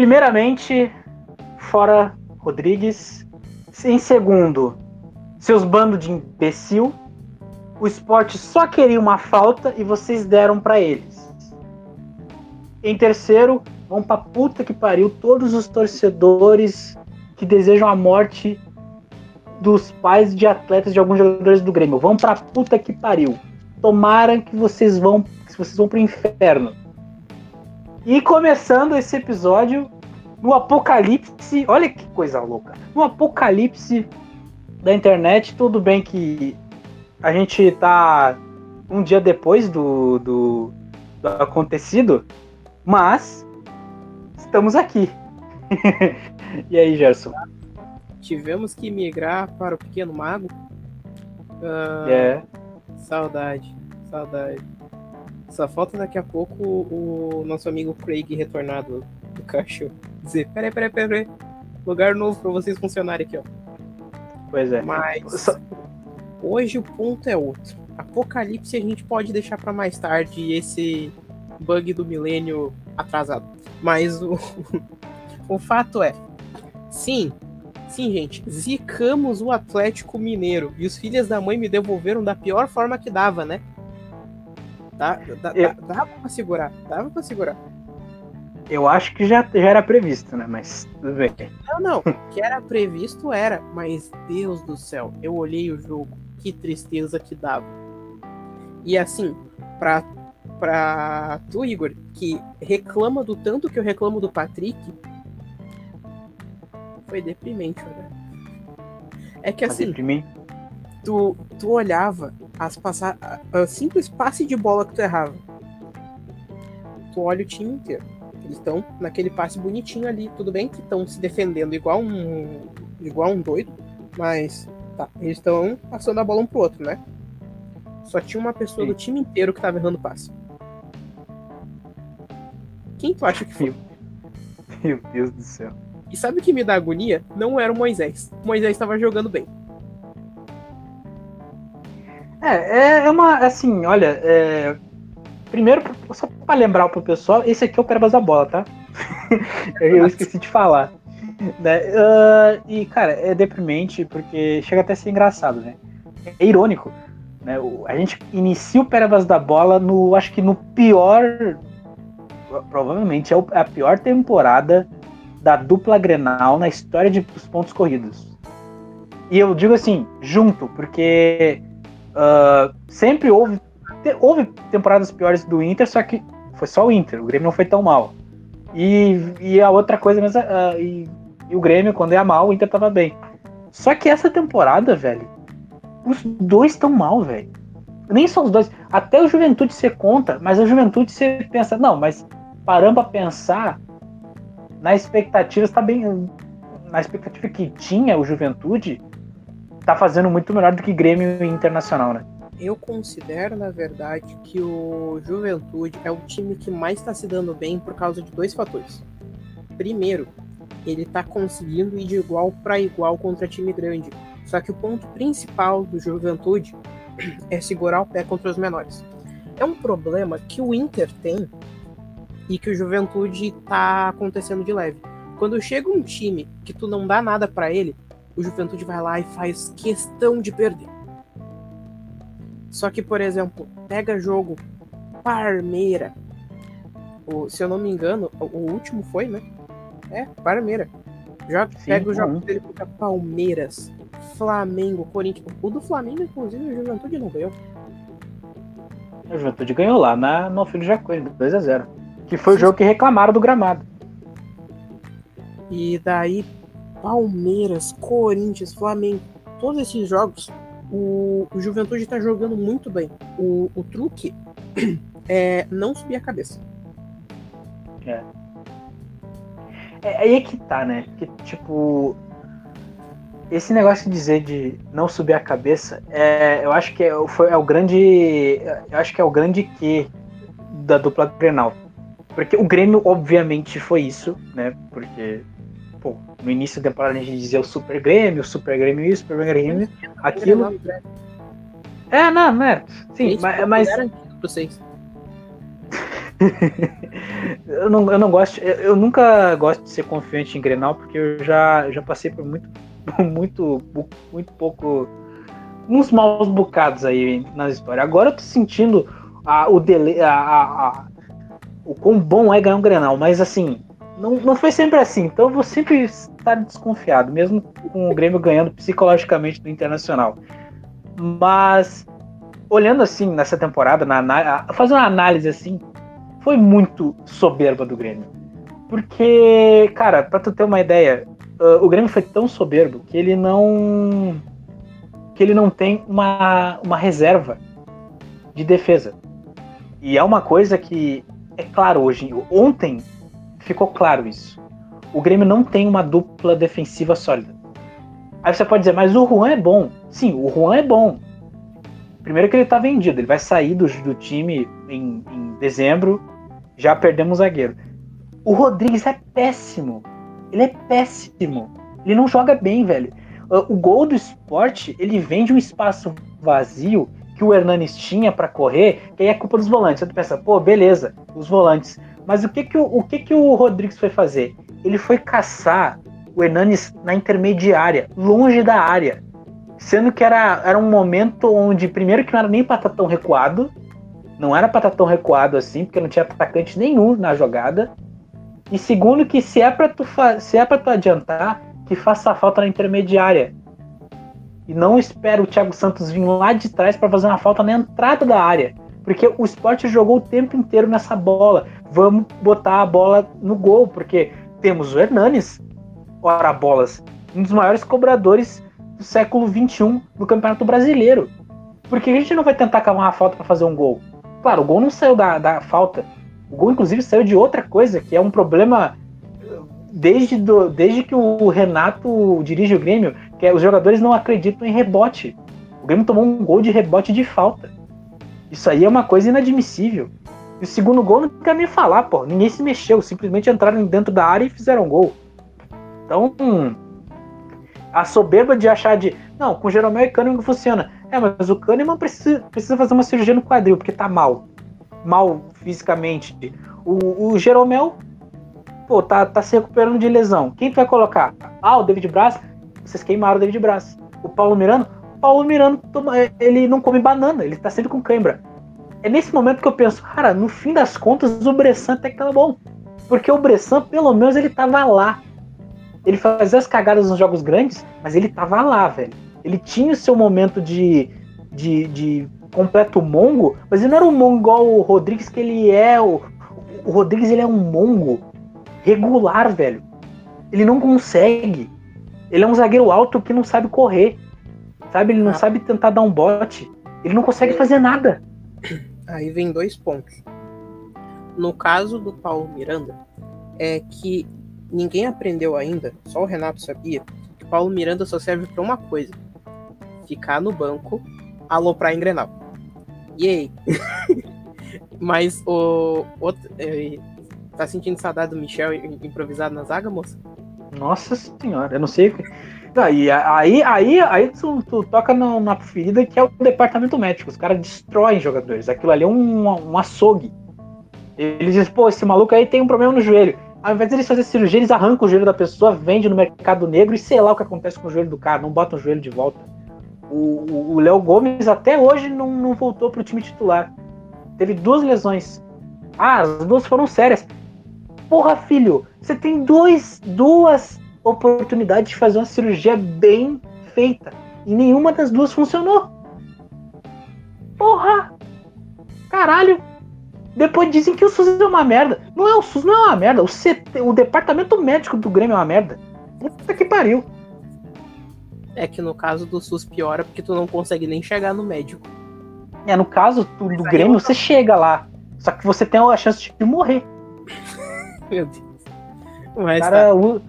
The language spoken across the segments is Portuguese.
Primeiramente, fora Rodrigues. Em segundo, seus bandos de imbecil. O esporte só queria uma falta e vocês deram para eles. Em terceiro, vão pra puta que pariu todos os torcedores que desejam a morte dos pais de atletas de alguns jogadores do Grêmio. Vão pra puta que pariu. Tomara que vocês vão, que vocês vão pro inferno. E começando esse episódio no apocalipse, olha que coisa louca. No apocalipse da internet, tudo bem que a gente tá um dia depois do, do, do acontecido, mas estamos aqui. e aí, Gerson? Tivemos que migrar para o Pequeno Mago. Uh, é. Saudade, saudade. Só falta daqui a pouco o nosso amigo Craig retornado do cachorro. Dizer, peraí, peraí, peraí. Lugar novo para vocês funcionarem aqui, ó. Pois é. Mas hoje o ponto é outro. Apocalipse a gente pode deixar para mais tarde esse bug do milênio atrasado. Mas o, o fato é, sim, sim, gente, zicamos o Atlético Mineiro e os filhos da mãe me devolveram da pior forma que dava, né? Dá, dá, Eu... dava pra segurar, dava pra segurar. Eu acho que já, já era previsto, né? Mas tudo bem. Não, não. Que era previsto era, mas Deus do céu, eu olhei o jogo, que tristeza que dava. E assim, pra, pra tu, Igor, que reclama do tanto que eu reclamo do Patrick, foi deprimente, olha. É que assim, tu, tu olhava as passar, a simples passe de bola que tu errava. Tu olha o time inteiro eles estão naquele passe bonitinho ali, tudo bem que estão se defendendo igual um igual um doido, mas tá, eles estão passando a bola um pro outro, né? Só tinha uma pessoa Sim. do time inteiro que tava errando passe. Quem tu acha que foi? Meu Deus do céu. E sabe o que me dá agonia? Não era o Moisés. O Moisés estava jogando bem. É, é, é uma. Assim, olha, é, Primeiro, só para lembrar pro pessoal, esse aqui é o Perebas da Bola, tá? eu esqueci de falar. Né? Uh, e, cara, é deprimente porque chega até a ser engraçado, né? É irônico. Né? A gente inicia o Perebas da Bola no, acho que no pior, provavelmente é a pior temporada da dupla Grenal na história de, dos pontos corridos. E eu digo assim, junto, porque uh, sempre houve houve temporadas piores do Inter, só que foi só o Inter, o Grêmio não foi tão mal. E, e a outra coisa mesmo, uh, e, e, o Grêmio, quando ia mal, o Inter tava bem. Só que essa temporada, velho, os dois estão mal, velho. Nem só os dois. Até o Juventude você conta, mas a Juventude você pensa, não, mas parando pra pensar, na expectativa está bem. Na expectativa que tinha o Juventude, tá fazendo muito melhor do que Grêmio Internacional, né? eu considero, na verdade, que o Juventude é o time que mais está se dando bem por causa de dois fatores. Primeiro, ele está conseguindo ir de igual para igual contra time grande. Só que o ponto principal do Juventude é segurar o pé contra os menores. É um problema que o Inter tem e que o Juventude está acontecendo de leve. Quando chega um time que tu não dá nada para ele, o Juventude vai lá e faz questão de perder. Só que, por exemplo, pega jogo Parmeira. O, se eu não me engano, o, o último foi, né? É, Parmeira. Joga, Sim, pega o jogo dele contra Palmeiras, Flamengo, Corinthians. O do Flamengo, inclusive, o Juventude não ganhou. O Juventude ganhou lá na, no Filho Jacques, 2x0. Que foi Sim. o jogo que reclamaram do gramado. E daí, Palmeiras, Corinthians, Flamengo, todos esses jogos o, o Juventude está jogando muito bem. O, o truque é não subir a cabeça. É. É aí é que tá, né? Que tipo. Esse negócio de dizer de não subir a cabeça, é, eu acho que é, foi, é o grande. Eu acho que é o grande que da dupla Grenal. Porque o Grêmio, obviamente, foi isso, né? Porque pô, no início da temporada a gente dizia o Super Grêmio, o Super Grêmio isso, Super Grêmio, aquilo. É, não, né? Sim, mas. mas... vocês. eu, não, eu não gosto, eu, eu, nunca gosto de ser confiante em Grenal, porque eu já, já passei por muito, muito, muito pouco. uns maus bocados aí na história. Agora eu tô sentindo a, o dele, a, a, a, o quão bom é ganhar um Grenal, mas assim, não, não foi sempre assim, então eu vou sempre estar desconfiado, mesmo com o Grêmio ganhando psicologicamente do Internacional. Mas olhando assim nessa temporada, na, fazendo uma análise assim, foi muito soberba do Grêmio. Porque, cara, pra tu ter uma ideia, uh, o Grêmio foi tão soberbo que ele não. que ele não tem uma, uma reserva de defesa. E é uma coisa que é claro hoje. Ontem ficou claro isso. O Grêmio não tem uma dupla defensiva sólida. Aí você pode dizer, mas o Juan é bom. Sim, o Juan é bom. Primeiro que ele tá vendido, ele vai sair do, do time em, em dezembro, já perdemos o zagueiro. O Rodrigues é péssimo. Ele é péssimo. Ele não joga bem, velho. O gol do esporte, ele vem de um espaço vazio que o Hernanes tinha para correr, que aí é culpa dos volantes. Tu pensa, pô, beleza, os volantes. Mas o que que o, o que que o Rodrigues foi fazer? Ele foi caçar o Hernanes na intermediária, longe da área. Sendo que era, era um momento onde, primeiro, que não era nem para estar tão recuado, não era para estar tão recuado assim, porque não tinha atacante nenhum na jogada. E segundo, que se é para tu, se é tu adiantar, que faça falta na intermediária. E não espera o Thiago Santos vir lá de trás para fazer uma falta na entrada da área. Porque o esporte jogou o tempo inteiro nessa bola. Vamos botar a bola no gol, porque temos o Hernanes, ora bolas, um dos maiores cobradores do século XXI no Campeonato Brasileiro. Por que a gente não vai tentar cavar uma falta para fazer um gol? Claro, o gol não saiu da, da falta. O gol, inclusive, saiu de outra coisa, que é um problema desde, do, desde que o Renato dirige o Grêmio, que é, os jogadores não acreditam em rebote. O Grêmio tomou um gol de rebote de falta. Isso aí é uma coisa inadmissível. E o segundo gol não quer nem falar, pô. Ninguém se mexeu, simplesmente entraram dentro da área e fizeram gol. Então, hum, a soberba de achar de. Não, com o Jeromel e Kahneman funciona. É, mas o Kahneman precisa, precisa fazer uma cirurgia no quadril, porque tá mal. Mal fisicamente. O, o Jeromel, pô, tá, tá se recuperando de lesão. Quem tu vai colocar? Ah, o David Braz. Vocês queimaram o David Braz. O Paulo Miranda? O Paulo Miranda, toma, ele não come banana, ele tá sempre com cãibra. É nesse momento que eu penso, cara, no fim das contas, o Bressan até que tava bom. Porque o Bressan, pelo menos, ele tava lá ele fazia as cagadas nos jogos grandes, mas ele tava lá, velho. Ele tinha o seu momento de, de, de completo mongo, mas ele não era um mongo igual o Rodrigues, que ele é. O, o Rodrigues ele é um mongo regular, velho. Ele não consegue. Ele é um zagueiro alto que não sabe correr. Sabe? Ele não ah. sabe tentar dar um bote. Ele não consegue fazer nada. Aí vem dois pontos. No caso do Paulo Miranda, é que ninguém aprendeu ainda, só o Renato sabia, que Paulo Miranda só serve para uma coisa: ficar no banco, aloprar em Grenal. E aí? Mas o outro. É, tá sentindo saudade do Michel improvisado na zaga, moça? Nossa senhora, eu não sei. Aí, aí, aí, aí tu, tu toca na, na ferida que é o departamento médico. Os caras destroem jogadores. Aquilo ali é um, um açougue. Eles dizem, pô, esse maluco aí tem um problema no joelho ao invés de eles fazerem cirurgia, eles arrancam o joelho da pessoa, vende no mercado negro e sei lá o que acontece com o joelho do cara, não botam o joelho de volta. O Léo Gomes até hoje não, não voltou pro time titular. Teve duas lesões. Ah, as duas foram sérias. Porra, filho, você tem dois, duas oportunidades de fazer uma cirurgia bem feita. E nenhuma das duas funcionou. Porra! Caralho! Depois dizem que o SUS é uma merda. Não é o SUS, não é uma merda. O, CT, o departamento médico do Grêmio é uma merda. Puta que pariu. É que no caso do SUS piora porque tu não consegue nem chegar no médico. É, no caso do, do Grêmio, você chega lá. Só que você tem a chance de morrer. Meu Deus. Mas Cara, tá. o,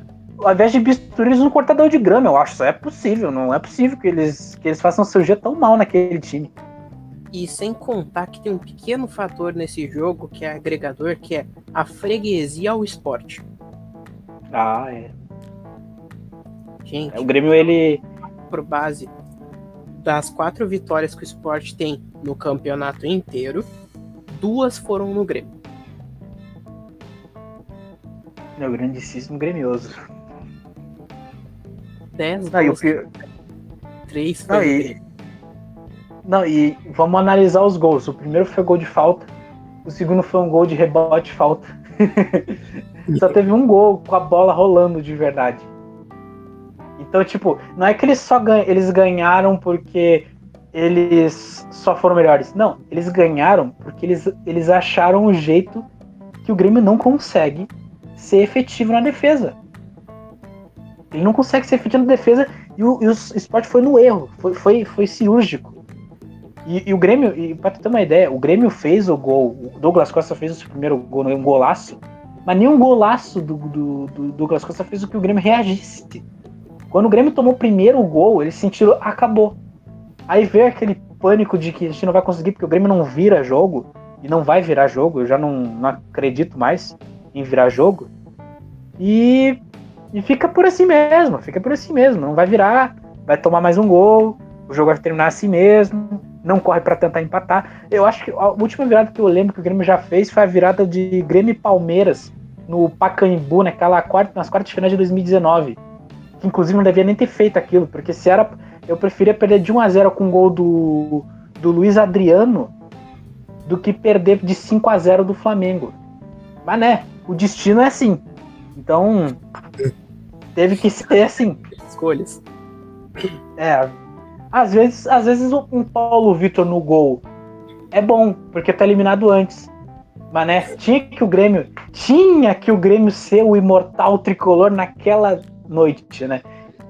ao invés de bisturi, eles usam cortador de grama, eu acho. Isso é possível. Não é possível que eles, que eles façam cirurgia tão mal naquele time. E sem contar que tem um pequeno fator nesse jogo que é agregador, que é a freguesia ao esporte. Ah, é. Gente, é, o Grêmio ele por base das quatro vitórias que o esporte tem no campeonato inteiro, duas foram no Grêmio. Meu grandíssimo gremioso. 10 Não, e o gols. pior- 3 Não, e, não, e vamos analisar os gols. O primeiro foi gol de falta, o segundo foi um gol de rebote falta. Só teve um gol com a bola rolando de verdade. Então, tipo, não é que eles só ganham, eles ganharam porque eles só foram melhores. Não, eles ganharam porque eles, eles acharam um jeito que o Grêmio não consegue ser efetivo na defesa. Ele não consegue ser efetivo na defesa e o, e o esporte foi no erro, foi, foi, foi cirúrgico. E, e o Grêmio, e pra ter uma ideia, o Grêmio fez o gol, o Douglas Costa fez o seu primeiro gol, um golaço, mas nenhum golaço do, do, do Douglas Costa fez o que o Grêmio reagisse. Quando o Grêmio tomou o primeiro gol, eles sentiram, acabou. Aí veio aquele pânico de que a gente não vai conseguir, porque o Grêmio não vira jogo, e não vai virar jogo, eu já não, não acredito mais em virar jogo. E, e fica por assim mesmo, fica por assim mesmo, não vai virar, vai tomar mais um gol, o jogo vai terminar assim mesmo, não corre para tentar empatar. Eu acho que a última virada que eu lembro que o Grêmio já fez foi a virada de Grêmio e Palmeiras no Pacaembu, naquela quarta, nas quartas de finais de 2019. Que inclusive não devia nem ter feito aquilo, porque se era. Eu preferia perder de 1 a 0 com o gol do, do Luiz Adriano do que perder de 5 a 0 do Flamengo. Mas né, o destino é assim. Então, teve que ser assim. Escolhas. É, às vezes, às vezes um Paulo Vitor no gol é bom, porque tá eliminado antes. Mas né, tinha que o Grêmio, tinha que o Grêmio ser o imortal tricolor naquela noite, né?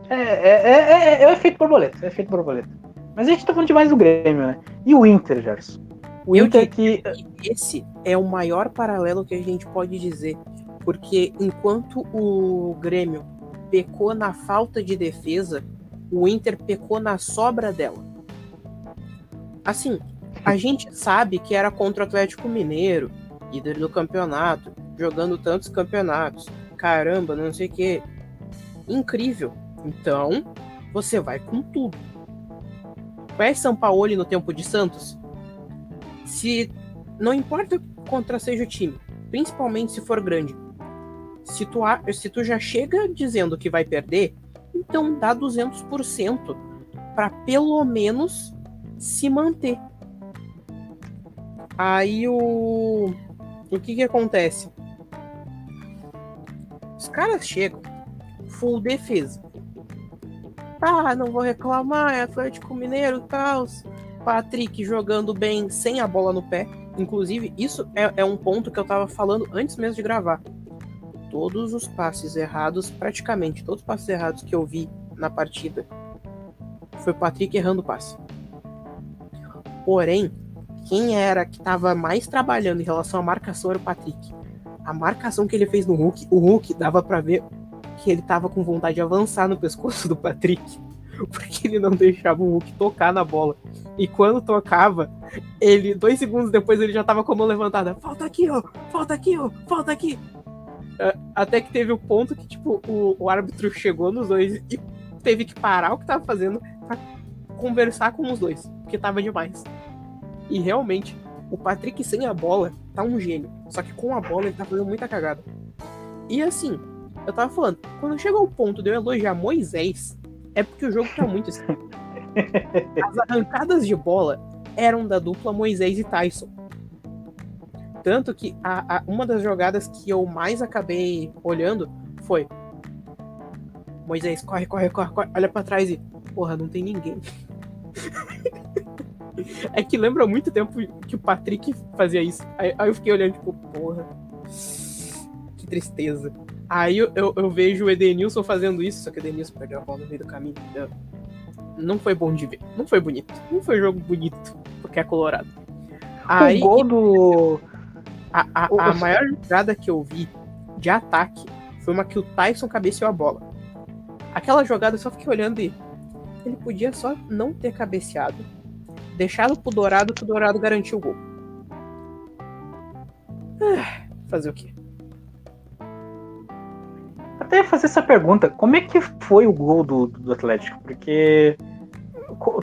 É, é, é, é, é o efeito borboleta, é efeito borboleta. Mas a gente tá falando demais do Grêmio, né? E o Inter, Gerson? O Eu Inter que. Esse é o maior paralelo que a gente pode dizer. Porque enquanto o Grêmio pecou na falta de defesa, o Inter pecou na sobra dela. Assim, a gente sabe que era contra o Atlético Mineiro, líder do campeonato, jogando tantos campeonatos. Caramba, não sei o que. Incrível. Então, você vai com tudo. Conhece São Paulo no tempo de Santos? Se não importa contra seja o time, principalmente se for grande, se tu, se tu já chega dizendo que vai perder, então dá 200% para pelo menos se manter. Aí o o que que acontece? Os caras chegam full defesa. Tá, não vou reclamar, é Atlético Mineiro tal. Patrick jogando bem sem a bola no pé. Inclusive, isso é, é um ponto que eu tava falando antes mesmo de gravar. Todos os passes errados, praticamente todos os passes errados que eu vi na partida, foi o Patrick errando o passe. Porém, quem era que tava mais trabalhando em relação à marcação era o Patrick. A marcação que ele fez no Hulk, o Hulk dava pra ver que ele tava com vontade de avançar no pescoço do Patrick. Porque ele não deixava o Hulk tocar na bola. E quando tocava, ele, dois segundos depois, ele já tava com a mão levantada. Falta aqui, ó! Falta aqui, ó! Falta aqui! É, Até que teve o ponto que, tipo, o, o árbitro chegou nos dois e teve que parar o que tava fazendo pra conversar com os dois. Porque tava demais. E realmente, o Patrick sem a bola tá um gênio. Só que com a bola ele tá fazendo muita cagada. E assim, eu tava falando, quando chegou o ponto de eu elogiar Moisés, é porque o jogo tá muito estranho. As arrancadas de bola eram da dupla Moisés e Tyson. Tanto que a, a- uma das jogadas que eu mais acabei olhando foi Moisés, corre, corre, corre, corre, olha pra trás e. Porra, não tem ninguém. é que lembra muito tempo que o Patrick fazia isso. Aí, aí eu fiquei olhando, tipo, porra. Que tristeza. Aí eu, eu, eu vejo o Edenilson fazendo isso, só que o Edenilson perdeu a bola no meio do caminho. Não foi bom de ver. Não foi bonito. Não foi jogo bonito, porque é colorado. Aí, o gol do. A, a, a maior jogada que eu vi de ataque foi uma que o Tyson cabeceou a bola. Aquela jogada eu só fiquei olhando e ele podia só não ter cabeceado, deixado pro Dourado que o Dourado garantiu o gol. Ah, fazer o quê? Até ia fazer essa pergunta: como é que foi o gol do, do Atlético? Porque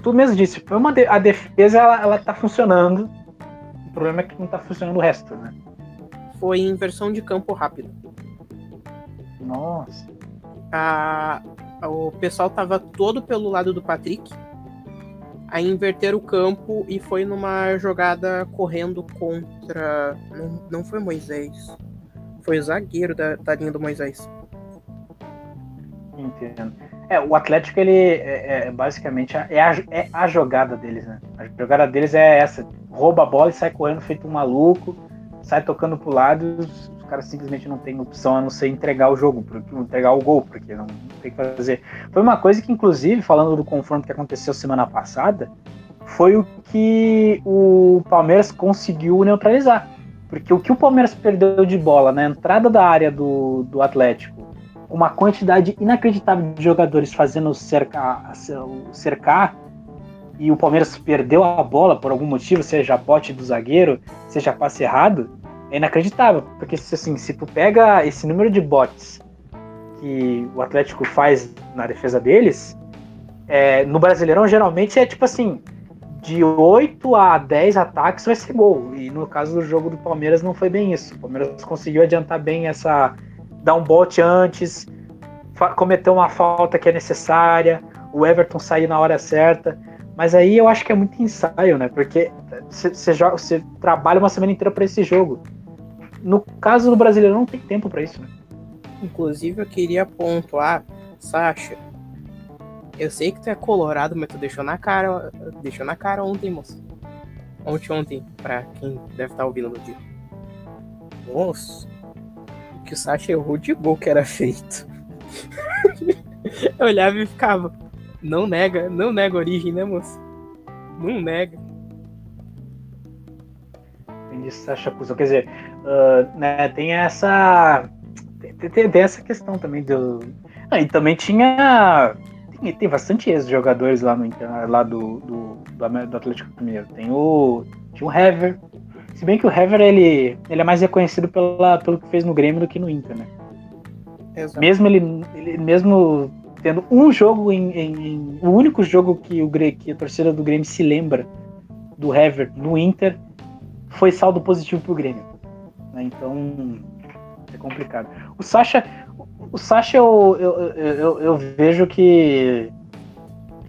tu mesmo disse, foi uma de- a defesa ela, ela tá funcionando. O problema é que não tá funcionando o resto, né? Foi inversão de campo rápido. Nossa. A, o pessoal tava todo pelo lado do Patrick. Aí inverteram o campo e foi numa jogada correndo contra. Não, não foi Moisés. Foi o zagueiro da, da linha do Moisés. Entendo. É, o Atlético, ele é, é basicamente é a, é a jogada deles, né? A jogada deles é essa: rouba a bola e sai correndo feito um maluco, sai tocando pro lado e os, os caras simplesmente não tem opção a não ser entregar o jogo, entregar o gol, porque não, não tem que fazer. Foi uma coisa que, inclusive, falando do confronto que aconteceu semana passada, foi o que o Palmeiras conseguiu neutralizar. Porque o que o Palmeiras perdeu de bola na entrada da área do, do Atlético uma quantidade inacreditável de jogadores fazendo cercar, cercar e o Palmeiras perdeu a bola por algum motivo, seja bote do zagueiro, seja passe errado, é inacreditável. Porque assim, se tu pega esse número de botes que o Atlético faz na defesa deles, é, no Brasileirão geralmente é tipo assim, de 8 a 10 ataques vai ser gol. E no caso do jogo do Palmeiras não foi bem isso. O Palmeiras conseguiu adiantar bem essa, dar um bote antes, cometer uma falta que é necessária, o Everton sair na hora certa. Mas aí eu acho que é muito ensaio, né? Porque você trabalha uma semana inteira para esse jogo. No caso do brasileiro, não tem tempo para isso, né? Inclusive, eu queria pontuar, Sasha. Eu sei que tu é colorado, mas tu deixou na cara, deixou na cara ontem, moço. Ontem, ontem, pra quem deve estar ouvindo no dia. Moço, que o Sasha errou de gol que era feito. eu olhava e ficava. Não nega, não nega a origem, né, moço? Não nega. Entendi, Sasha Kuzo. Quer dizer, uh, né, tem essa. Tem, tem, tem, essa questão também do. Ah, e também tinha. Tem, tem bastante ex-jogadores lá, no, lá do, do, do Atlético Mineiro. Tem o. Tinha o Hever, se bem que o Hever ele, ele é mais reconhecido pela, pelo que fez no Grêmio do que no Inter, né? Exato. Mesmo ele, ele mesmo tendo um jogo em, em, em, o único jogo que o que a torcida do Grêmio se lembra do Hever no Inter foi saldo positivo pro Grêmio. Né? Então é complicado. O Sacha, o Sacha eu, eu, eu, eu vejo que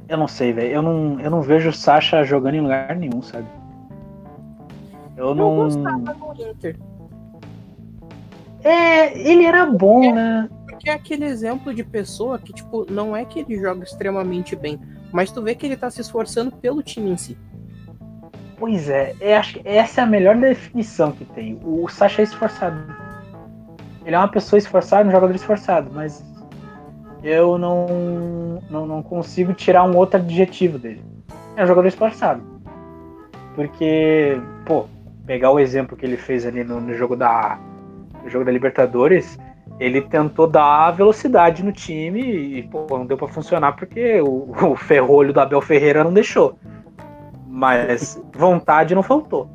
eu não sei, velho. Eu não, eu não vejo o Sacha jogando em lugar nenhum, sabe? Eu não. Eu gostava do Inter. É, ele era bom, porque, né? Porque é aquele exemplo de pessoa que, tipo, não é que ele joga extremamente bem, mas tu vê que ele tá se esforçando pelo time em si. Pois é, é acho que essa é a melhor definição que tem. O Sacha é esforçado. Ele é uma pessoa esforçada, um jogador esforçado, mas eu não, não, não consigo tirar um outro adjetivo dele. É um jogador esforçado. Porque, pô, pegar o exemplo que ele fez ali no, no jogo da no jogo da Libertadores, ele tentou dar velocidade no time e pô, não deu para funcionar porque o, o ferrolho do Abel Ferreira não deixou. Mas vontade não faltou.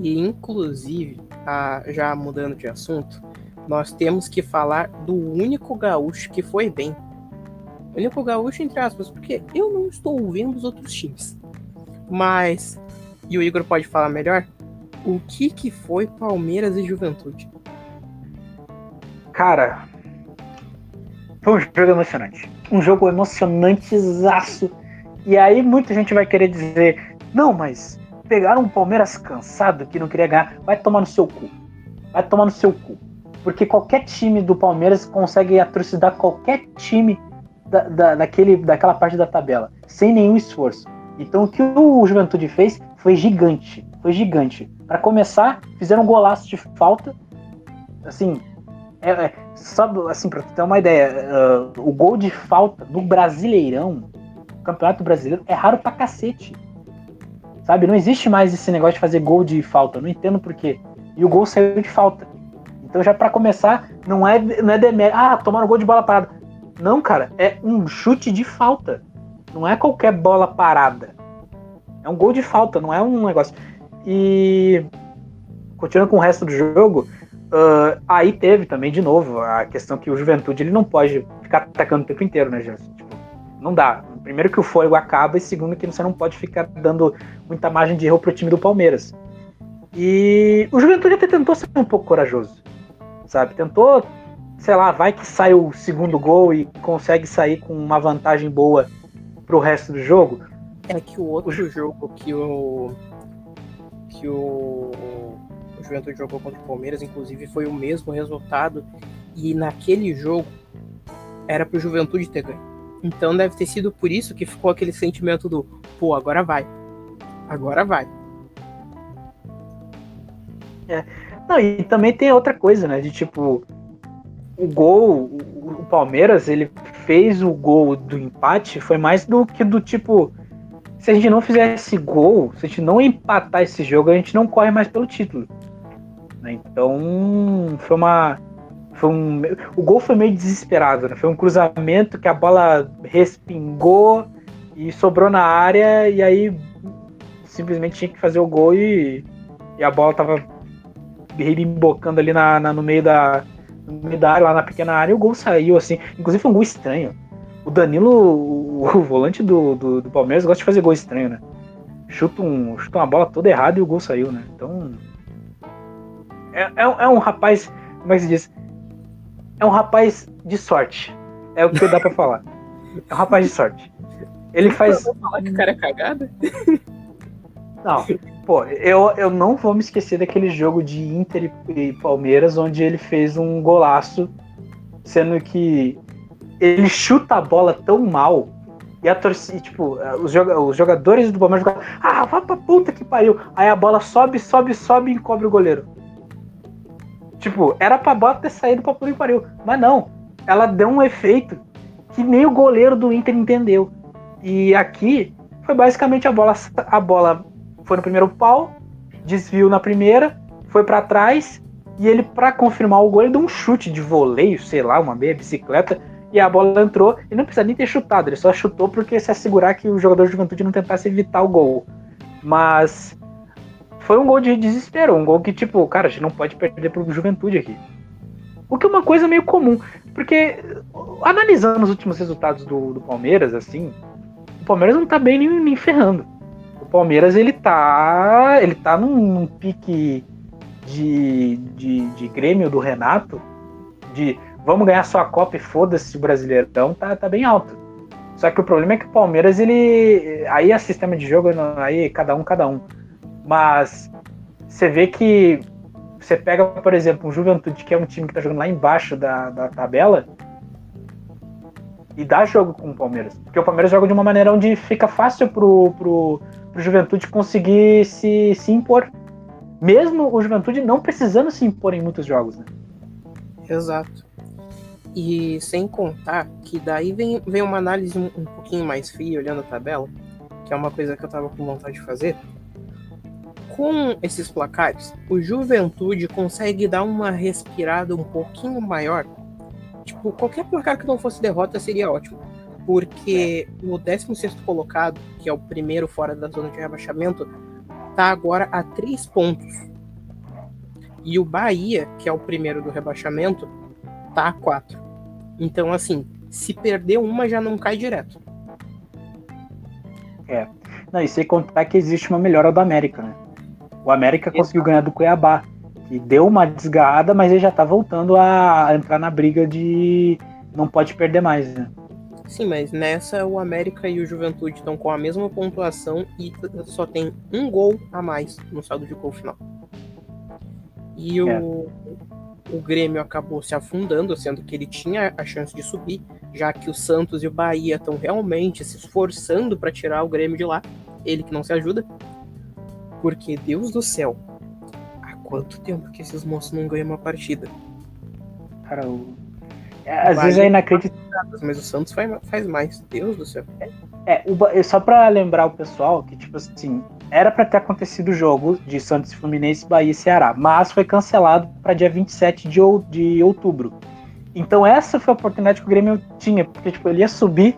E inclusive, a, já mudando de assunto, nós temos que falar do único gaúcho que foi bem. O único gaúcho, entre aspas, porque eu não estou vendo os outros times. Mas e o Igor pode falar melhor, o que que foi Palmeiras e Juventude? Cara, foi um jogo emocionante. Um jogo emocionantezaço. E aí muita gente vai querer dizer, não, mas pegaram um Palmeiras cansado que não queria ganhar. Vai tomar no seu cu. Vai tomar no seu cu. Porque qualquer time do Palmeiras consegue atrocidar qualquer time da, da, daquele, daquela parte da tabela, sem nenhum esforço. Então o que o Juventude fez foi gigante. Foi gigante. Para começar, fizeram um golaço de falta. Assim, é, é, só assim, para ter uma ideia, uh, o gol de falta no Brasileirão, Campeonato Brasileiro, é raro pra cacete. Sabe? Não existe mais esse negócio de fazer gol de falta. Não entendo por quê. E o gol saiu de falta. Então, já para começar, não é, não é demérito. Ah, tomaram gol de bola parada. Não, cara, é um chute de falta. Não é qualquer bola parada. É um gol de falta, não é um negócio. E continuando com o resto do jogo, uh, aí teve também de novo a questão que o Juventude ele não pode ficar atacando o tempo inteiro, né, Gerson? Tipo, não dá. Primeiro que o fôlego acaba e segundo que você não pode ficar dando muita margem de erro pro time do Palmeiras. E o Juventude até tentou ser um pouco corajoso, sabe? Tentou sei lá, vai que sai o segundo gol e consegue sair com uma vantagem boa pro resto do jogo. É que o outro jogo que o que o, o Juventude jogou contra o Palmeiras, inclusive, foi o mesmo resultado e naquele jogo era pro Juventude ter ganho. Então deve ter sido por isso que ficou aquele sentimento do, pô, agora vai. Agora vai. É. Não, e também tem outra coisa, né? De tipo, o gol, o Palmeiras, ele fez o gol do empate, foi mais do que do tipo. Se a gente não fizesse gol, se a gente não empatar esse jogo, a gente não corre mais pelo título. Né? Então, foi uma. Foi um, o gol foi meio desesperado, né? Foi um cruzamento que a bola respingou e sobrou na área, e aí simplesmente tinha que fazer o gol e, e a bola tava embocando ali na, na, no meio da, no meio da área, lá na pequena área, e o gol saiu assim. Inclusive foi um gol estranho. O Danilo, o, volante do, do, do, Palmeiras, gosta de fazer gol estranho, né? Chuta, um, chuta uma bola toda errada e o gol saiu, né? Então. É, é, é um rapaz. Como é que se diz? É um rapaz de sorte. É o que dá pra falar. É um rapaz de sorte. Ele faz. falar que o cara é cagada? Não, pô, eu, eu não vou me esquecer daquele jogo de Inter e Palmeiras, onde ele fez um golaço, sendo que ele chuta a bola tão mal e a torcida, tipo, os, joga os jogadores do Palmeiras jogam, ah, vai pra puta que pariu. Aí a bola sobe, sobe, sobe e encobre o goleiro. Tipo, era pra bola ter saído pra puta que pariu. Mas não, ela deu um efeito que nem o goleiro do Inter entendeu. E aqui foi basicamente a bola, a bola foi no primeiro pau, desviou na primeira, foi para trás e ele, para confirmar o gol, ele deu um chute de voleio, sei lá, uma meia bicicleta, e a bola entrou. E não precisa nem ter chutado, ele só chutou porque se assegurar que o jogador de juventude não tentasse evitar o gol. Mas foi um gol de desespero, um gol que, tipo, cara, a gente não pode perder pro juventude aqui. O que é uma coisa meio comum, porque analisando os últimos resultados do, do Palmeiras, assim, o Palmeiras não tá bem nem, nem ferrando o Palmeiras ele tá, ele tá num, num pique de, de, de, Grêmio do Renato, de vamos ganhar só a Copa e foda-se o Brasileirão, tá, tá bem alto. Só que o problema é que o Palmeiras, ele. Aí é sistema de jogo, aí cada um, cada um. Mas você vê que você pega, por exemplo, o Juventude, que é um time que tá jogando lá embaixo da, da tabela, e dá jogo com o Palmeiras. Porque o Palmeiras joga de uma maneira onde fica fácil pro, pro, pro Juventude conseguir se, se impor. Mesmo o Juventude não precisando se impor em muitos jogos, né? Exato. E sem contar que daí vem, vem uma análise um, um pouquinho mais fria, olhando a tabela, que é uma coisa que eu tava com vontade de fazer. Com esses placares, o Juventude consegue dar uma respirada um pouquinho maior. Tipo, qualquer placar que não fosse derrota seria ótimo porque o 16 colocado, que é o primeiro fora da zona de rebaixamento, tá agora a três pontos. E o Bahia, que é o primeiro do rebaixamento, tá a quatro. Então, assim, se perder uma, já não cai direto. É. Não, e sem contar que existe uma melhora do América, né? O América Exato. conseguiu ganhar do Cuiabá. E deu uma desgarrada, mas ele já tá voltando a entrar na briga de não pode perder mais, né? Sim, mas nessa o América e o Juventude estão com a mesma pontuação e só tem um gol a mais no saldo de gol final. E é. O, Grêmio acabou se afundando, sendo que ele tinha a chance de subir, já que o Santos e o Bahia estão realmente se esforçando para tirar o Grêmio de lá. Ele que não se ajuda. Porque, Deus do céu, há quanto tempo que esses moços não ganham uma partida? Cara, o às vezes é inacreditável. Mas o Santos faz, mais, Deus do céu. É, o, só pra lembrar o pessoal que, tipo assim, era para ter acontecido o jogo de Santos Fluminense, Bahia e Ceará, mas foi cancelado para dia 27 de, de outubro. Então essa foi a oportunidade que o Grêmio tinha, porque tipo, ele ia subir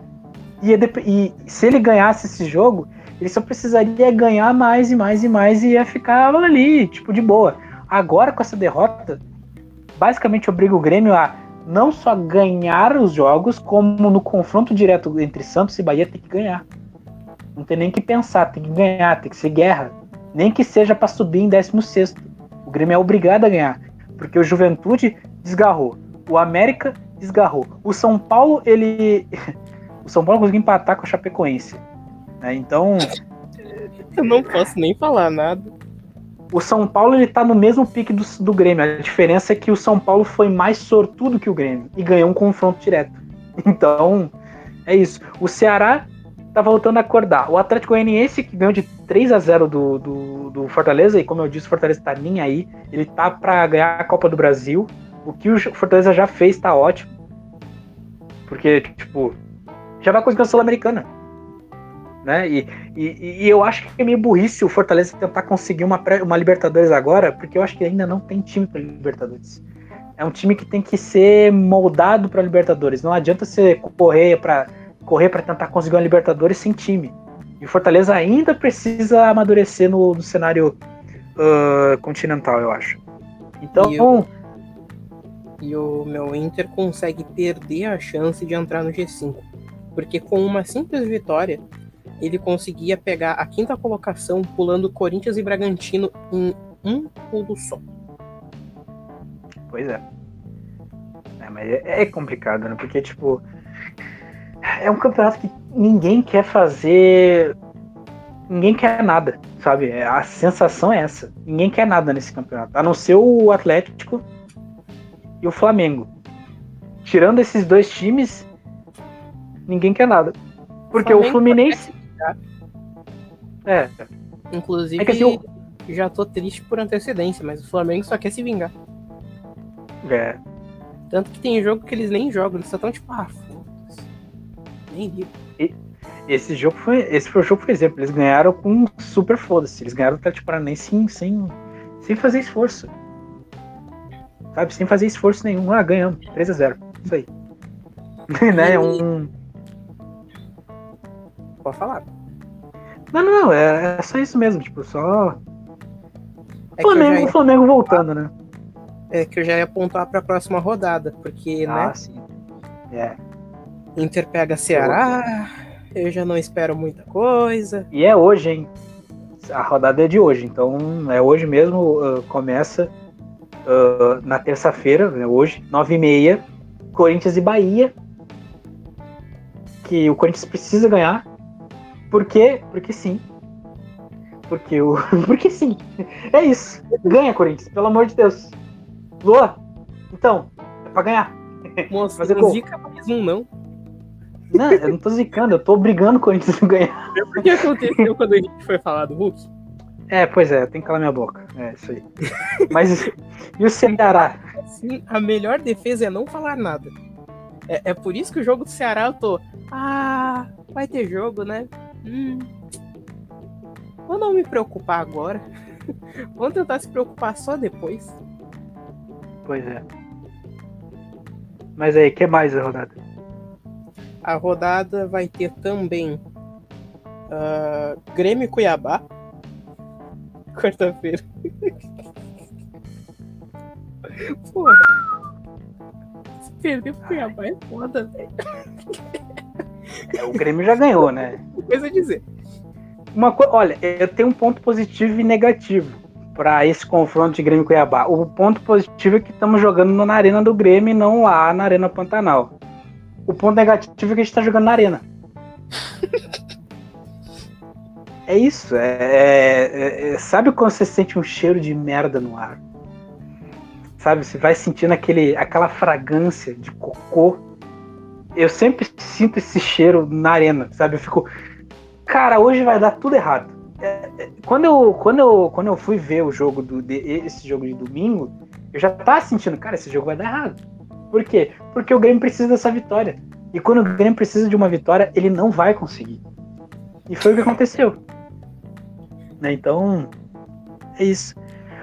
ia e se ele ganhasse esse jogo, ele só precisaria ganhar mais e mais e mais e ia ficar ali, tipo, de boa. Agora com essa derrota, basicamente obriga o Grêmio a não só ganhar os jogos, como no confronto direto entre Santos e Bahia tem que ganhar. Não tem nem que pensar, tem que ganhar, tem que ser guerra. Nem que seja para subir em 16. O Grêmio é obrigado a ganhar, porque o Juventude desgarrou. O América desgarrou. O São Paulo, ele. O São Paulo conseguiu empatar com a Chapecoense. Né? Então. Eu não posso nem falar nada. O São Paulo ele tá no mesmo pique do, do Grêmio. A diferença é que o São Paulo foi mais sortudo que o Grêmio e ganhou um confronto direto. Então, é isso. O Ceará tá voltando a acordar. O Atlético Goianiense, que ganhou de 3 a 0 do, do, do, Fortaleza, e como eu disse, o Fortaleza tá nem aí. Ele tá para ganhar a Copa do Brasil. O que o Fortaleza já fez tá ótimo. Porque, tipo, já vai conseguir a Sul-Americana. Né? E, e, e, eu acho que é meio burrice o Fortaleza tentar conseguir uma, uma Libertadores agora, porque eu acho que ainda não tem time para Libertadores. É um time que tem que ser moldado para Libertadores. Não adianta você correr para correr para tentar conseguir uma Libertadores sem time. E o Fortaleza ainda precisa amadurecer no, no cenário uh, continental, eu acho. Então, e o, e o meu Inter consegue perder a chance de entrar no G5 porque com uma simples vitória ele conseguia pegar a quinta colocação pulando Corinthians e Bragantino em um pulo só. Pois é. é mas é, é complicado, né? Porque, tipo, é um campeonato que ninguém quer fazer. Ninguém quer nada, sabe? É, a sensação é essa. Ninguém quer nada nesse campeonato. A não ser o Atlético e o Flamengo. Tirando esses dois times, ninguém quer nada. Porque o, o Fluminense. É. Inclusive, é que, assim, já tô triste por antecedência, mas o Flamengo só quer se vingar. É. Tanto que tem jogo que eles nem jogam, eles só tão tipo, ah. Nem. Esse jogo foi. Esse foi o jogo, por exemplo. Eles ganharam com super foda-se. Eles ganharam o Atlético Paranaense sem, sem, sem fazer esforço. Sabe? Sem fazer esforço nenhum. Ah, ganhamos. 3x0. Isso aí. né? Um, Pode falar. Não, não, não. É, é só isso mesmo. Tipo, só. É Flamengo, ia... O Flamengo voltando, né? É que eu já ia apontar pra próxima rodada, porque, ah, né? sim. É. Inter pega Ceará, eu já não espero muita coisa. E é hoje, hein? A rodada é de hoje, então é hoje mesmo, uh, começa uh, na terça-feira, né, hoje, 9h30, Corinthians e Bahia. Que o Corinthians precisa ganhar, por quê? Porque sim. Porque o. Porque sim. É isso. Ganha, Corinthians, pelo amor de Deus. Lua, então, é pra ganhar. Moça, Fazer não zica mais um, não. Não, eu não tô zicando, eu tô obrigando o Corinthians ganhar. O que aconteceu quando a gente foi falar do Hulk? É, pois é, tem que calar minha boca. É isso aí. Mas e o Ceará? Sim, a melhor defesa é não falar nada. É, é por isso que o jogo do Ceará eu tô. Ah, vai ter jogo, né? Hum, vou não me preocupar agora. Vamos tentar se preocupar só depois. Pois é. Mas aí, que mais rodada? A rodada vai ter também uh, Grêmio e Cuiabá. Quarta-feira. Porra. Se perder pro Cuiabá é foda, velho. É, o Grêmio já ganhou, né? Coisa a dizer. Uma co... Olha, eu tenho um ponto positivo e negativo para esse confronto de Grêmio e Cuiabá. O ponto positivo é que estamos jogando na arena do Grêmio e não lá na Arena Pantanal. O ponto negativo é que a gente está jogando na arena. é isso. É, é, é, sabe quando você sente um cheiro de merda no ar? Sabe, você vai sentindo aquele, aquela fragrância de cocô eu sempre sinto esse cheiro na arena, sabe? Eu fico, cara, hoje vai dar tudo errado. É, é, quando, eu, quando, eu, quando eu fui ver o jogo do de, esse jogo de domingo, eu já tava sentindo, cara, esse jogo vai dar errado. Por quê? Porque o Grêmio precisa dessa vitória. E quando o Grêmio precisa de uma vitória, ele não vai conseguir. E foi o que aconteceu. Né? Então, é isso.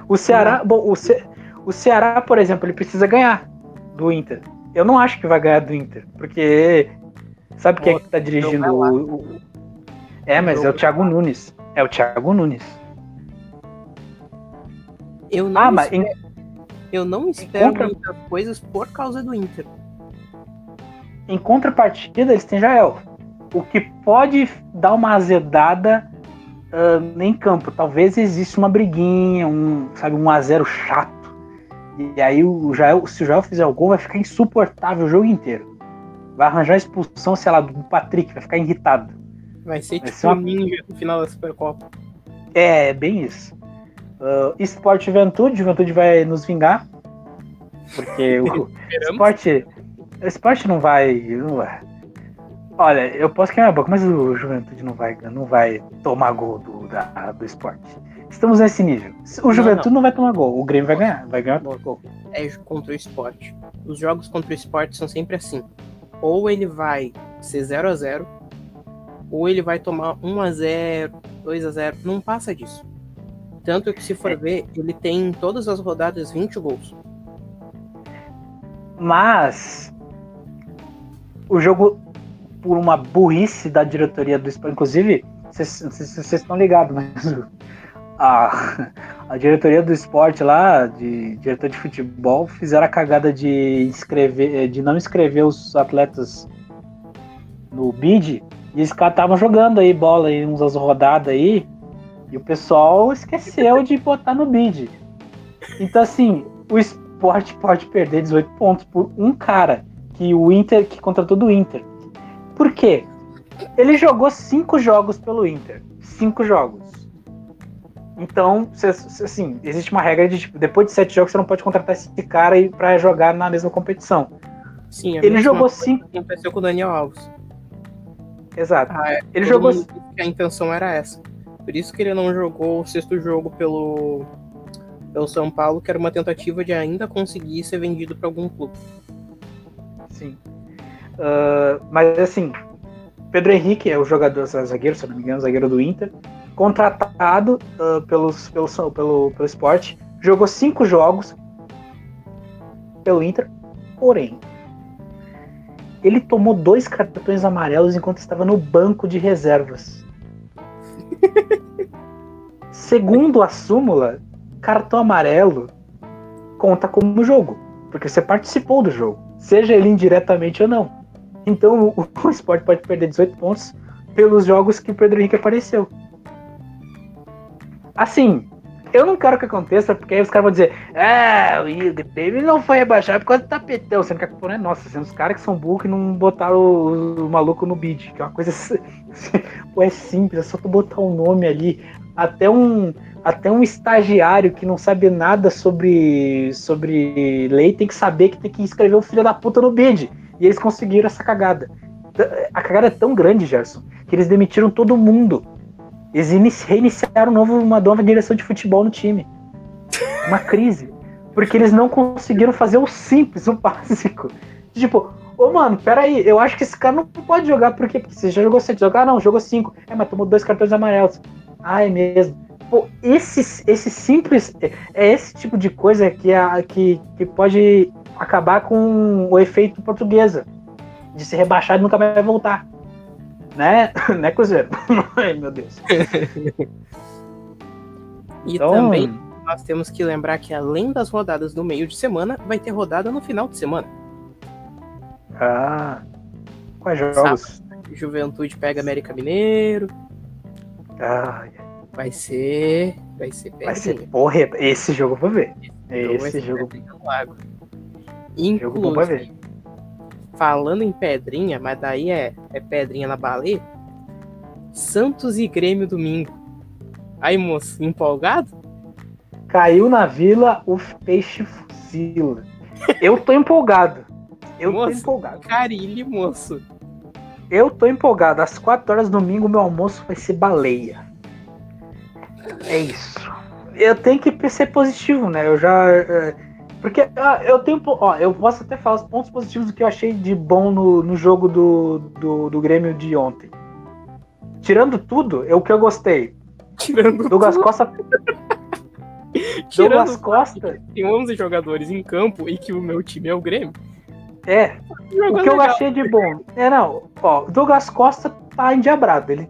O Ceará, bom, o, Ce, o Ceará, por exemplo, ele precisa ganhar do Inter. Eu não acho que vai ganhar do Inter, porque sabe quem é que tá dirigindo o, o, É, mas é o Thiago Nunes. É o Thiago Nunes. Eu não ah, mas espero. Eu não espero contra... muitas coisas por causa do Inter. Em contrapartida, eles têm Jael. O que pode dar uma azedada uh, em campo. Talvez exista uma briguinha, um, sabe, um a 0 chato E aí, o Jael, se o Jael fizer o gol, vai ficar insuportável o jogo inteiro. Vai arranjar a expulsão, sei lá, do Patrick, vai ficar irritado. Vai ser vai tipo ser uma... ninja no final da Supercopa. É, bem isso. Uh, Esporte Juventude, Juventude vai nos vingar. Porque o esporte, o esporte não vai, não vai. Olha, eu posso queimar a boca, mas o Juventude não vai, não vai tomar gol do, da, do esporte. Estamos nesse nível. O Juventude não, não. não vai tomar gol, o Grêmio vai ganhar, vai ganhar gol. É contra o esporte. Os jogos contra o esporte são sempre assim. Ou ele vai ser 0 a 0 ou ele vai tomar 1 a 0 2 a 0 Não passa disso. Tanto que se for é. ver, ele tem em todas as rodadas 20 gols. Mas o jogo, por uma burrice da diretoria do Sport, inclusive, vocês estão ligados, mas a, a diretoria do esporte lá, de diretor de futebol, fizeram a cagada de escrever, de não escrever os atletas no bid, e caras estavam jogando aí bola aí, uns rodadas aí, e o pessoal esqueceu de botar no bid. Então assim, o esporte pode perder 18 pontos por um cara que o Inter, que contratou do Inter. Por quê? Ele jogou cinco jogos pelo Inter. Cinco jogos. Então, assim, existe uma regra de tipo, depois de sete jogos você não pode contratar esse cara para jogar na mesma competição. Sim, ele jogou cinco. Aconteceu com o Daniel Alves. Exato. Ah, é. ele jogou. a intenção era essa. Por isso que ele não jogou o sexto jogo pelo, pelo São Paulo, que era uma tentativa de ainda conseguir ser vendido para algum clube. Sim. Uh, mas assim, Pedro Henrique é o jogador zagueiro, se não me engano, zagueiro do Inter contratado uh, pelos, pelo, pelo, pelo esporte, jogou cinco jogos pelo Inter, porém, ele tomou dois cartões amarelos enquanto estava no banco de reservas. Segundo a súmula, cartão amarelo conta como jogo, porque você participou do jogo, seja ele indiretamente ou não. Então o, o esporte pode perder 18 pontos pelos jogos que o Pedro Henrique apareceu. Assim, eu não quero que aconteça, porque aí os caras vão dizer, é, o Baby não foi rebaixado por causa do tapetão, sendo que a culpa não é nossa, sendo os caras que são burros e não botaram o, o, maluco no bid, que é uma coisa é simples, é só tu botar o um nome ali. Até um, até um estagiário que não sabe nada sobre, sobre lei tem que saber que tem que escrever o filho da puta no bid. E eles conseguiram essa cagada. A cagada é tão grande, Gerson, que eles demitiram todo mundo eles reiniciaram novo, uma nova direção de futebol no time. Uma crise. Porque eles não conseguiram fazer o simples, o básico. Tipo, ô mano, peraí, eu acho que esse cara não pode jogar, por quê? Porque você já jogou sete jogos. Ah, não, jogou cinco. É, mas tomou dois cartões amarelos. Ah, é mesmo. Pô, esse, esse simples. É esse tipo de coisa que, a, que, que pode acabar com o efeito portuguesa. De se rebaixar e nunca mais voltar. Né? né, Cruzeiro? Ai, meu Deus. e então... também nós temos que lembrar que além das rodadas do meio de semana, vai ter rodada no final de semana. Ah, quais jogos? Sábado, Juventude pega América Mineiro. Ah, vai ser. Vai ser Vai ser. Porra, esse jogo eu vou ver. Esse, esse jogo. Lago. Inclusive, falando em pedrinha, mas daí é, é pedrinha na baleia. Santos e Grêmio domingo. Aí, moço, empolgado? Caiu na vila, o peixe fuzila. Eu tô empolgado. Eu moço, tô empolgado. Carilho, moço. Eu tô empolgado. Às 4 horas do domingo, meu almoço vai ser baleia. É isso. Eu tenho que ser positivo, né? Eu já. É, porque ah, eu tenho. Ó, eu posso até falar os pontos positivos do que eu achei de bom no, no jogo do, do, do Grêmio de ontem. Tirando tudo, é o que eu gostei. Tirando Douglas tudo. Costa. Tirando Douglas Costa. Tem 11 jogadores em campo e que o meu time é o Grêmio. É. o que legal. eu achei de bom. É, não. Ó, o Douglas Costa tá endiabrado. Ele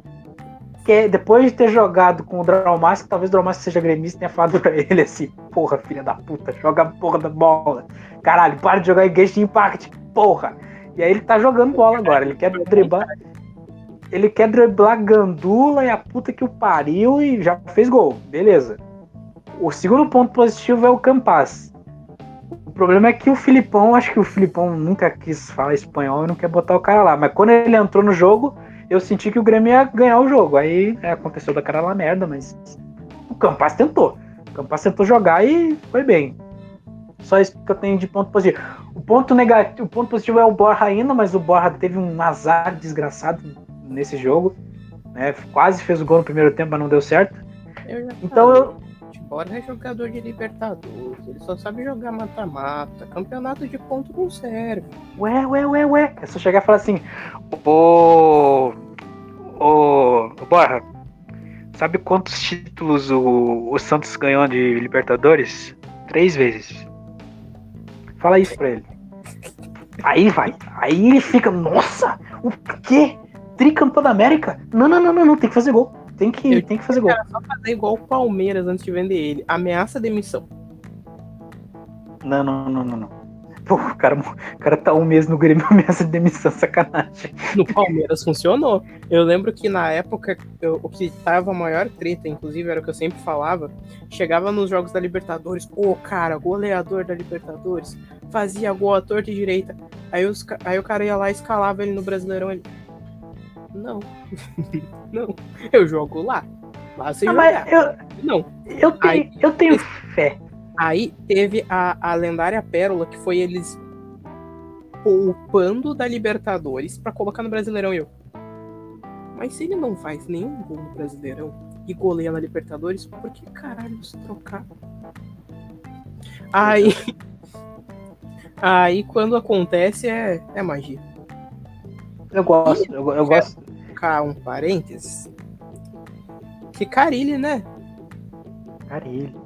que depois de ter jogado com o Draumask, talvez o Draumask seja gremista tenha falado pra ele assim, porra, filha da puta, joga a porra da bola. Caralho, para de jogar em Genshin Impact, porra. E aí ele tá jogando bola agora, ele quer driblar. Ele quer driblar Gandula e a puta que o pariu e já fez gol. Beleza. O segundo ponto positivo é o Campas. problema é que o Filipão, acho que o Filipão nunca quis falar espanhol e não quer botar o cara lá. Mas quando ele entrou no jogo, eu senti que o Grêmio ia ganhar o jogo. Aí é, aconteceu da cara lá merda, mas o Campas tentou. O Campas tentou jogar e foi bem. Só isso que eu tenho de ponto positivo. O ponto negativo, o ponto positivo é o Borra ainda, mas o Borra teve um azar desgraçado nesse jogo. Né? Quase fez o gol no primeiro tempo, mas não deu certo. Eu Então eu. Borra é jogador de Libertadores, ele só sabe jogar mata-mata. Campeonato de ponto não serve. Ué, ué, ué, ué. É só chegar e falar assim. Ô. ô, Borra. Sabe quantos títulos o, o Santos ganhou de Libertadores? Três vezes. Fala isso pra ele. Aí vai. Aí ele fica. Nossa! O quê? Tricampeão da América? Não, não, não, não, não. Tem que fazer gol. Tem que, Eu tem que fazer gol. Cara, só fazer igual o Palmeiras antes de vender ele. Ameaça demissão. Não, não, não, não, não. Pô, o cara, o cara tá um mês no Grêmio ameaça de demissão, sacanagem. No Palmeiras funcionou. Eu lembro que na época eu- o que tava a maior treta, inclusive, era o que eu sempre falava. Chegava nos jogos da Libertadores, pô, cara, goleador da Libertadores, fazia gol à torta e direita. Aí, os, aí o cara ia lá e escalava ele no Brasileirão. Ele, não, não, eu jogo lá. Lá sem Ah, jogar. mas eu, Não. eu, tenho, Aí- eu tenho fé. Aí teve a, a lendária pérola, que foi eles poupando da Libertadores pra colocar no Brasileirão e eu. Mas se ele não faz nenhum gol no Brasileirão e goleia na Libertadores, por que caralho se trocar? Aí. Aí quando acontece é, é magia. Eu gosto, eu, eu gosto. Colocar um parênteses. Que Carilli, né? Carilho.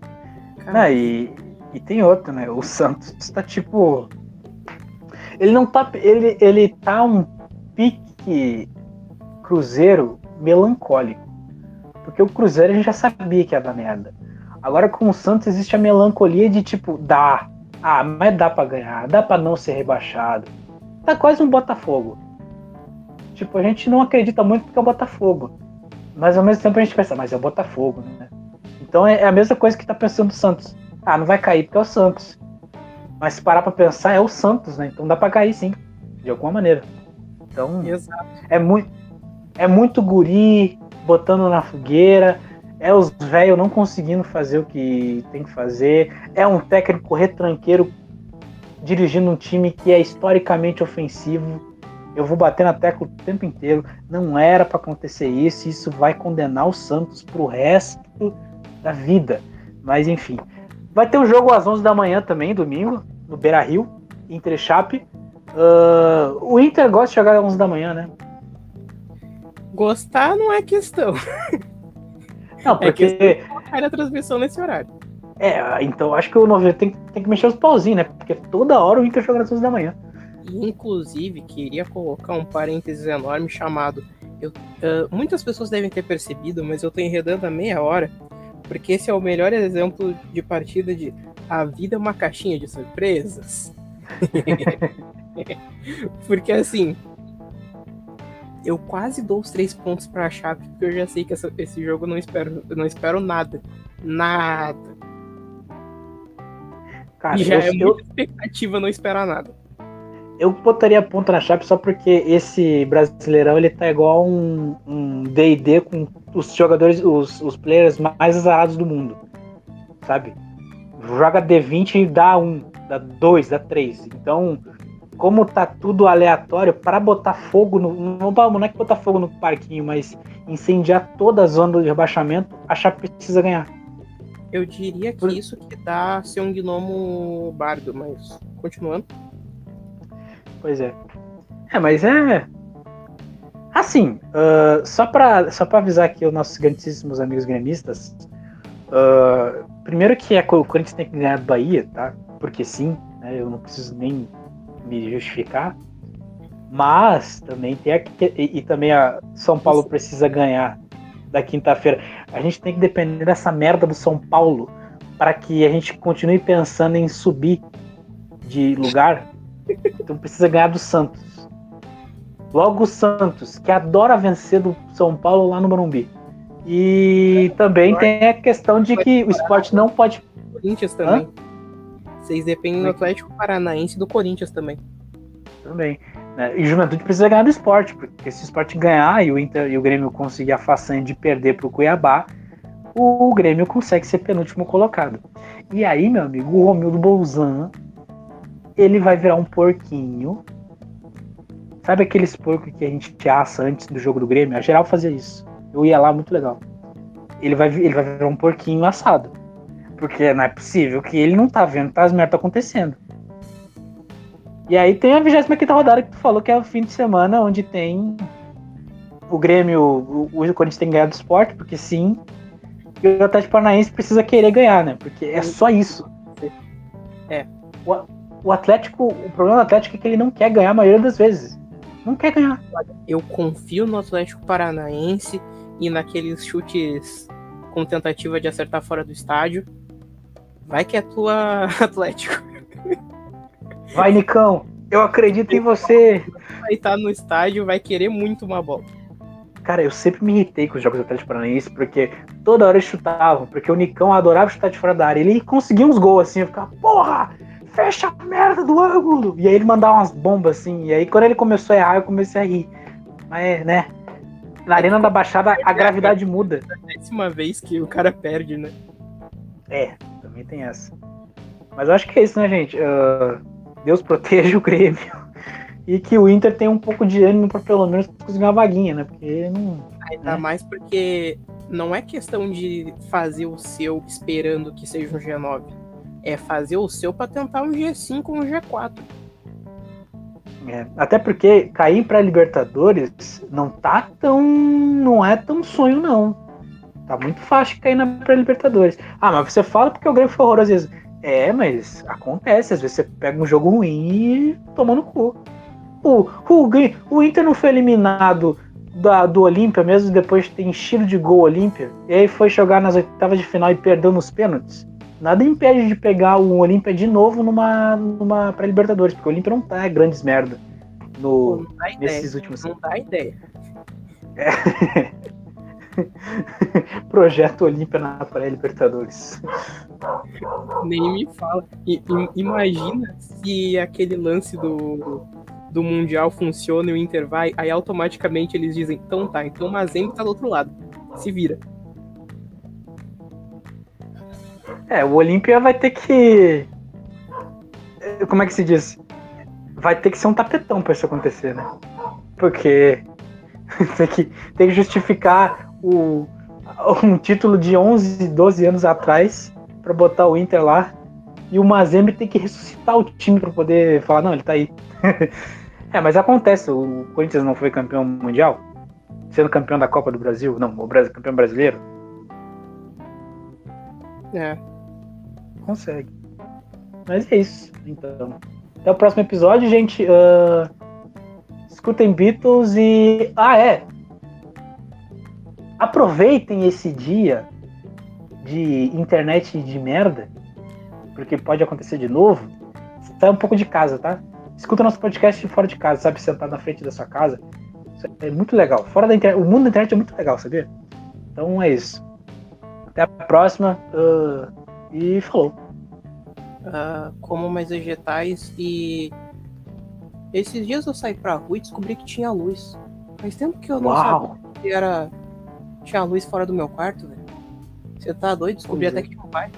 Não, e, e tem outro, né? O Santos tá tipo. Ele não tá. Ele, ele tá um pique Cruzeiro melancólico. Porque o Cruzeiro a gente já sabia que ia dar merda. Agora com o Santos existe a melancolia de tipo, dá. Ah, mas dá pra ganhar, dá pra não ser rebaixado. Tá quase um Botafogo. Tipo, a gente não acredita muito porque é o Botafogo. Mas ao mesmo tempo a gente pensa, mas é o Botafogo, né? Então é a mesma coisa que tá pensando o Santos. Ah, não vai cair porque é o Santos. Mas se parar pra pensar, é o Santos, né? Então dá pra cair sim, de alguma maneira. Então Exato. é muito, é muito guri botando na fogueira, é os velhos não conseguindo fazer o que tem que fazer, é um técnico retranqueiro dirigindo um time que é historicamente ofensivo. Eu vou bater na tecla o tempo inteiro. Não era pra acontecer isso, isso vai condenar o Santos pro resto da vida. Mas enfim. Vai ter um jogo às 11 da manhã também, domingo, no Beira Rio, Inter Chape. Ah, o Inter gosta de jogar às 11 da manhã, né? Gostar não é questão. Não, É porque. questão de colocar a transmissão nesse horário. É, então acho que o 90 tem, tem que mexer os pauzinhos, né? Porque toda hora o Inter joga às 11 da manhã. E, Inclusive, queria colocar um parênteses enorme chamado. eu- ah, muitas pessoas devem ter percebido, mas eu tô enredando a meia hora, porque esse é o melhor exemplo de partida de a vida é uma caixinha de surpresas. porque assim, eu quase dou os três pontos pra Chape, porque eu já sei que essa- esse jogo eu não espero, eu não espero nada. Nada. Cara, e já eu, é eu, muita expectativa não esperar nada. Eu botaria ponta na chave só porque esse brasileirão ele tá igual um um D&D com os jogadores, os, os players mais azarados do mundo, sabe? Joga D20 e dá um, dá dois, dá três. Então, como tá tudo aleatório, para botar fogo no. Não, não é que botar fogo no parquinho, mas incendiar toda a zona de rebaixamento, a Chape precisa ganhar. Eu diria que Por- isso que dá ser um gnomo bardo, mas continuando. Pois é. É, mas é. Assim, ah, só para só avisar aqui os nossos grandíssimos amigos gremistas. ah, primeiro que é, o Corinthians tem que ganhar do Bahia, tá? Porque sim, né? Eu não preciso nem me justificar. Mas também tem a, e, e também a São Paulo precisa ganhar da quinta-feira. A gente tem que depender dessa merda do São Paulo para que a gente continue pensando em subir de lugar. Então precisa ganhar do Santos. Logo o Santos, que adora vencer do São Paulo lá no Morumbi. E também tem a questão de que o esporte não pode. Corinthians também. Vocês dependem do Atlético Paranaense e do Corinthians também. Também. Né? E o Juventude precisa ganhar do esporte, porque se o esporte ganhar e o, Inter, e o Grêmio conseguir a façanha de perder para o Cuiabá, o Grêmio consegue ser penúltimo colocado. E aí, meu amigo, o Romildo Bolzan, ele vai virar um porquinho. Sabe aqueles porcos que a gente assa antes do jogo do Grêmio? A geral fazia isso. Eu ia lá, muito legal. Ele vai, ele vai virar um porquinho assado. Porque não é possível que ele não tá vendo que as merdas acontecendo. E aí tem a 25 rodada que tu falou que é o fim de semana, onde tem o Grêmio, o, o Corinthians tem ganhado do esporte, porque sim. E o Atlético Paranaense precisa querer ganhar, né? Porque é só isso. É. O, o Atlético, o problema do Atlético é que ele não quer ganhar a maioria das vezes. Não quer ganhar. Eu confio no Atlético Paranaense e naqueles chutes com tentativa de acertar fora do estádio. Vai que é tua Atlético. Vai, Nicão. Eu acredito em você. Vai estar no estádio, vai querer muito uma bola. Cara, eu sempre me irritei com os jogos do Atlético Paranaense, porque toda hora eles chutavam, porque o Nicão adorava chutar de fora da área. Ele conseguia uns gols assim, eu ficava, porra, fecha a merda do ângulo. E aí ele mandava umas bombas assim, e aí quando ele começou a errar, eu comecei a rir. Mas, né, na Arena da Baixada a gravidade muda. É a décima vez que o cara perde, né? É, também tem essa. Mas eu acho que é isso, né, gente? Uh, Deus proteja o Grêmio. E que o Inter tenha um pouco de ânimo para pelo menos conseguir uma vaguinha, né? Porque não. Ainda né? mais porque não é questão de fazer o seu esperando que seja um G9. É fazer o seu para tentar um G5 ou um G4. É, até porque cair para Libertadores não tá tão. não é tão sonho, não. Tá muito fácil cair na pré-Libertadores. Ah, mas você fala porque o Grêmio foi horroroso. Às vezes. É, mas acontece. Às vezes você pega um jogo ruim e toma no cu. O, o, o Inter não foi eliminado da, do Olímpia mesmo depois de ter enchido de gol Olímpia. E aí foi jogar nas oitavas de final e perdeu nos pênaltis. Nada impede de pegar o Olímpia de novo numa, numa pré-Libertadores, porque o Olímpia não tá grandes merda no, nesses últimos anos. Não dá ideia. É. Projeto Olímpia na pré-Libertadores. Nem me fala. I, imagina se aquele lance do, do Mundial funciona e o Inter vai, aí automaticamente eles dizem, então tá, então o Mazembe tá do outro lado. Se vira. É, o Olímpia vai ter que. Como é que se diz? Vai ter que ser um tapetão pra isso acontecer, né? Porque tem que, tem que justificar o, um título de 11, 12 anos atrás para botar o Inter lá. E o Mazembe tem que ressuscitar o time para poder falar, não, ele tá aí. é, mas acontece, o Corinthians não foi campeão mundial, sendo campeão da Copa do Brasil, não, o Brasil, campeão brasileiro. É. Consegue. Mas é isso, então. Até o próximo episódio, gente. Uh, escutem Beatles e. Ah, é! aproveitem esse dia de internet de merda, porque pode acontecer de novo. Sai um pouco de casa, tá? Escuta nosso podcast fora de casa, sabe? Sentado na frente da sua casa. Isso é muito legal. Fora da internet, o mundo da internet é muito legal, sabia? Então é isso. Até a próxima uh, e falou. Uh, como mais vegetais e esses dias eu saí pra rua e descobri que tinha luz. Faz tempo que eu não Uau. sabia que era tinha luz fora do meu quarto, velho. Você tá doido? Descobri até é. que tinha um pai.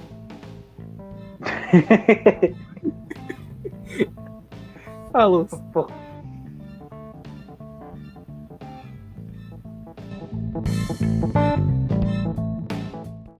Falou. Pô.